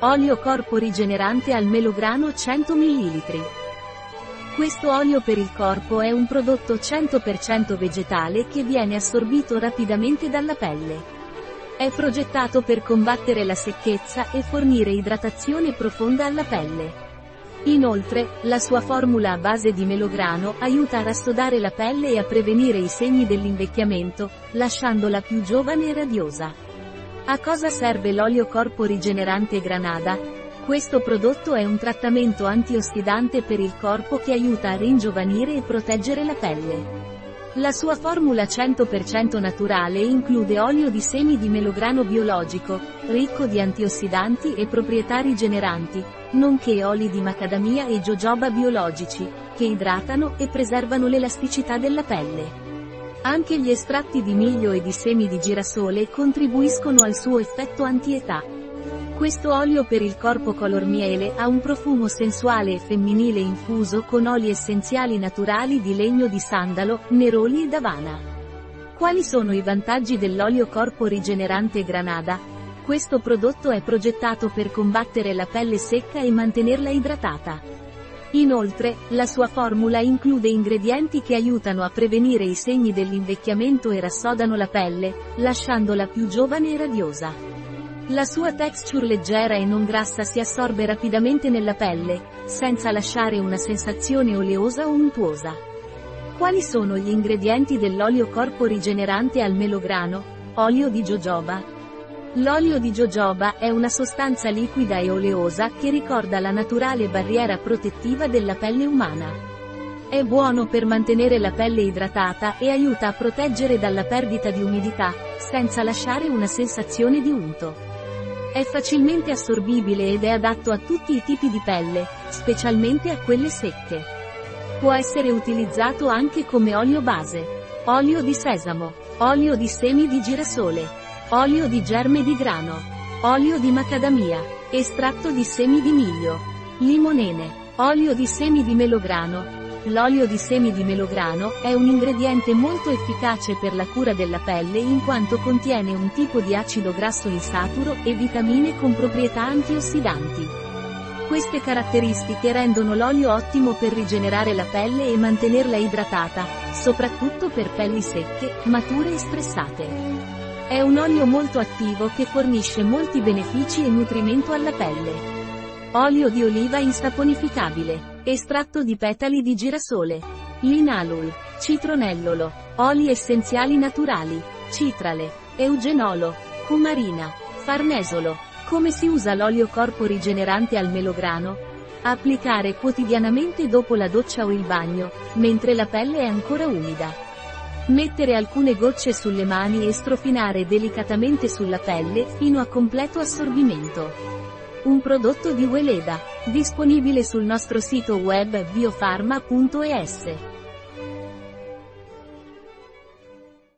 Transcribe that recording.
Olio corpo rigenerante al melograno 100 ml. Questo olio per il corpo è un prodotto 100% vegetale che viene assorbito rapidamente dalla pelle. È progettato per combattere la secchezza e fornire idratazione profonda alla pelle. Inoltre, la sua formula a base di melograno aiuta a rassodare la pelle e a prevenire i segni dell'invecchiamento, lasciandola più giovane e radiosa. A cosa serve l'olio corpo rigenerante Granada? Questo prodotto è un trattamento antiossidante per il corpo che aiuta a ringiovanire e proteggere la pelle. La sua formula 100% naturale include olio di semi di melograno biologico, ricco di antiossidanti e proprietà rigeneranti, nonché oli di macadamia e jojoba biologici, che idratano e preservano l'elasticità della pelle. Anche gli estratti di miglio e di semi di girasole contribuiscono al suo effetto antietà. Questo olio per il corpo color miele ha un profumo sensuale e femminile infuso con oli essenziali naturali di legno di sandalo, neroli ed avana. Quali sono i vantaggi dell'olio corpo rigenerante Granada? Questo prodotto è progettato per combattere la pelle secca e mantenerla idratata. Inoltre, la sua formula include ingredienti che aiutano a prevenire i segni dell'invecchiamento e rassodano la pelle, lasciandola più giovane e radiosa. La sua texture leggera e non grassa si assorbe rapidamente nella pelle, senza lasciare una sensazione oleosa o untuosa. Quali sono gli ingredienti dell'olio corpo rigenerante al melograno? Olio di jojoba, L'olio di jojoba è una sostanza liquida e oleosa che ricorda la naturale barriera protettiva della pelle umana. È buono per mantenere la pelle idratata e aiuta a proteggere dalla perdita di umidità, senza lasciare una sensazione di unto. È facilmente assorbibile ed è adatto a tutti i tipi di pelle, specialmente a quelle secche. Può essere utilizzato anche come olio base. Olio di sesamo. Olio di semi di girasole. Olio di germe di grano. Olio di macadamia. Estratto di semi di miglio. Limonene. Olio di semi di melograno. L'olio di semi di melograno è un ingrediente molto efficace per la cura della pelle in quanto contiene un tipo di acido grasso insaturo e vitamine con proprietà antiossidanti. Queste caratteristiche rendono l'olio ottimo per rigenerare la pelle e mantenerla idratata, soprattutto per pelli secche, mature e stressate. È un olio molto attivo che fornisce molti benefici e nutrimento alla pelle. Olio di oliva insaponificabile. Estratto di petali di girasole. Linalul. Citronellolo. Oli essenziali naturali. Citrale. Eugenolo. Cumarina. Farnesolo. Come si usa l'olio corpo rigenerante al melograno? Applicare quotidianamente dopo la doccia o il bagno, mentre la pelle è ancora umida. Mettere alcune gocce sulle mani e strofinare delicatamente sulla pelle fino a completo assorbimento. Un prodotto di Weleda, disponibile sul nostro sito web biofarma.es.